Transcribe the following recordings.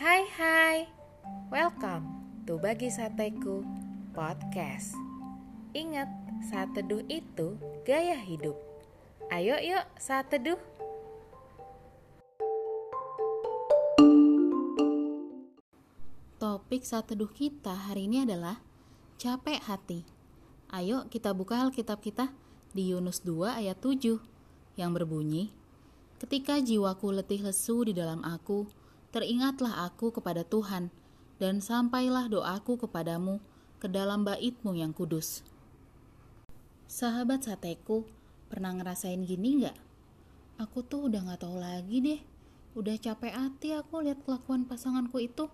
Hai hai, welcome to Bagi Sateku Podcast. Ingat, saat teduh itu gaya hidup. Ayo yuk saat teduh Topik saat teduh kita hari ini adalah capek hati. Ayo kita buka Alkitab kita di Yunus 2 ayat 7 yang berbunyi, Ketika jiwaku letih lesu di dalam aku, teringatlah aku kepada Tuhan, dan sampailah doaku kepadamu ke dalam baitmu yang kudus. Sahabat sateku, pernah ngerasain gini nggak? Aku tuh udah nggak tahu lagi deh. Udah capek hati aku lihat kelakuan pasanganku itu.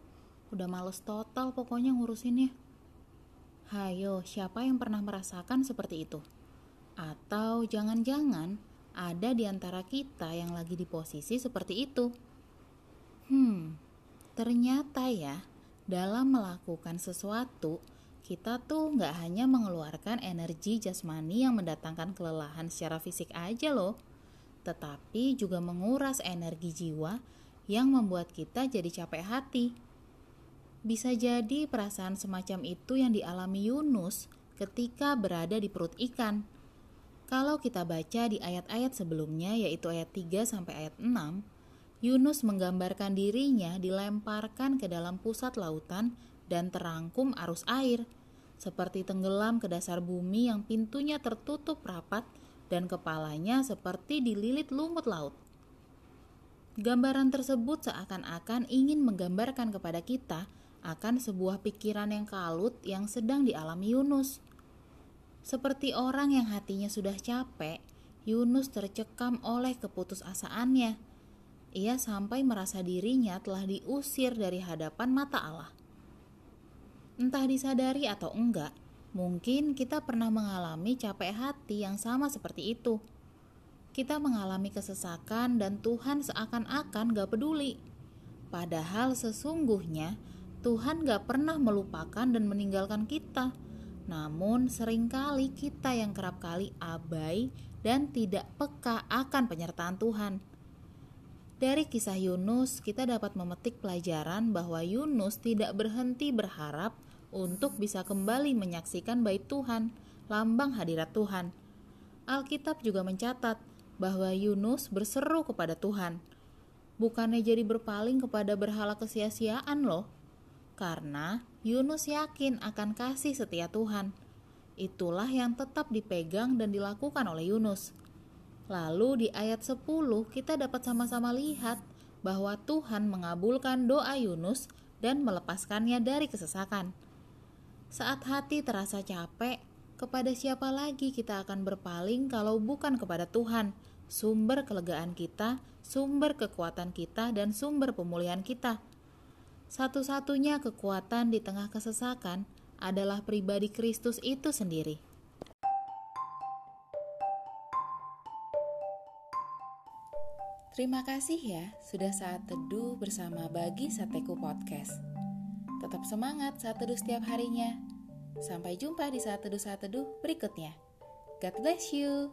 Udah males total pokoknya ngurusinnya. Hayo, siapa yang pernah merasakan seperti itu? Atau jangan-jangan ada di antara kita yang lagi di posisi seperti itu? Ternyata ya, dalam melakukan sesuatu, kita tuh nggak hanya mengeluarkan energi jasmani yang mendatangkan kelelahan secara fisik aja loh, tetapi juga menguras energi jiwa yang membuat kita jadi capek hati. Bisa jadi perasaan semacam itu yang dialami Yunus ketika berada di perut ikan. Kalau kita baca di ayat-ayat sebelumnya yaitu ayat 3 sampai ayat 6, Yunus menggambarkan dirinya dilemparkan ke dalam pusat lautan dan terangkum arus air, seperti tenggelam ke dasar bumi yang pintunya tertutup rapat dan kepalanya seperti dililit lumut laut. Gambaran tersebut seakan-akan ingin menggambarkan kepada kita akan sebuah pikiran yang kalut yang sedang dialami Yunus. Seperti orang yang hatinya sudah capek, Yunus tercekam oleh keputusasaannya. Ia sampai merasa dirinya telah diusir dari hadapan mata Allah. Entah disadari atau enggak, mungkin kita pernah mengalami capek hati yang sama seperti itu. Kita mengalami kesesakan dan Tuhan seakan-akan gak peduli. Padahal sesungguhnya Tuhan gak pernah melupakan dan meninggalkan kita. Namun sering kali kita yang kerap kali abai dan tidak peka akan penyertaan Tuhan. Dari kisah Yunus, kita dapat memetik pelajaran bahwa Yunus tidak berhenti berharap untuk bisa kembali menyaksikan bait Tuhan, lambang hadirat Tuhan. Alkitab juga mencatat bahwa Yunus berseru kepada Tuhan. Bukannya jadi berpaling kepada berhala kesia-siaan loh, karena Yunus yakin akan kasih setia Tuhan. Itulah yang tetap dipegang dan dilakukan oleh Yunus. Lalu di ayat 10 kita dapat sama-sama lihat bahwa Tuhan mengabulkan doa Yunus dan melepaskannya dari kesesakan. Saat hati terasa capek, kepada siapa lagi kita akan berpaling kalau bukan kepada Tuhan, sumber kelegaan kita, sumber kekuatan kita, dan sumber pemulihan kita. Satu-satunya kekuatan di tengah kesesakan adalah pribadi Kristus itu sendiri. Terima kasih ya sudah saat teduh bersama Bagi Sateku Podcast. Tetap semangat saat teduh setiap harinya. Sampai jumpa di saat teduh-saat teduh berikutnya. God bless you.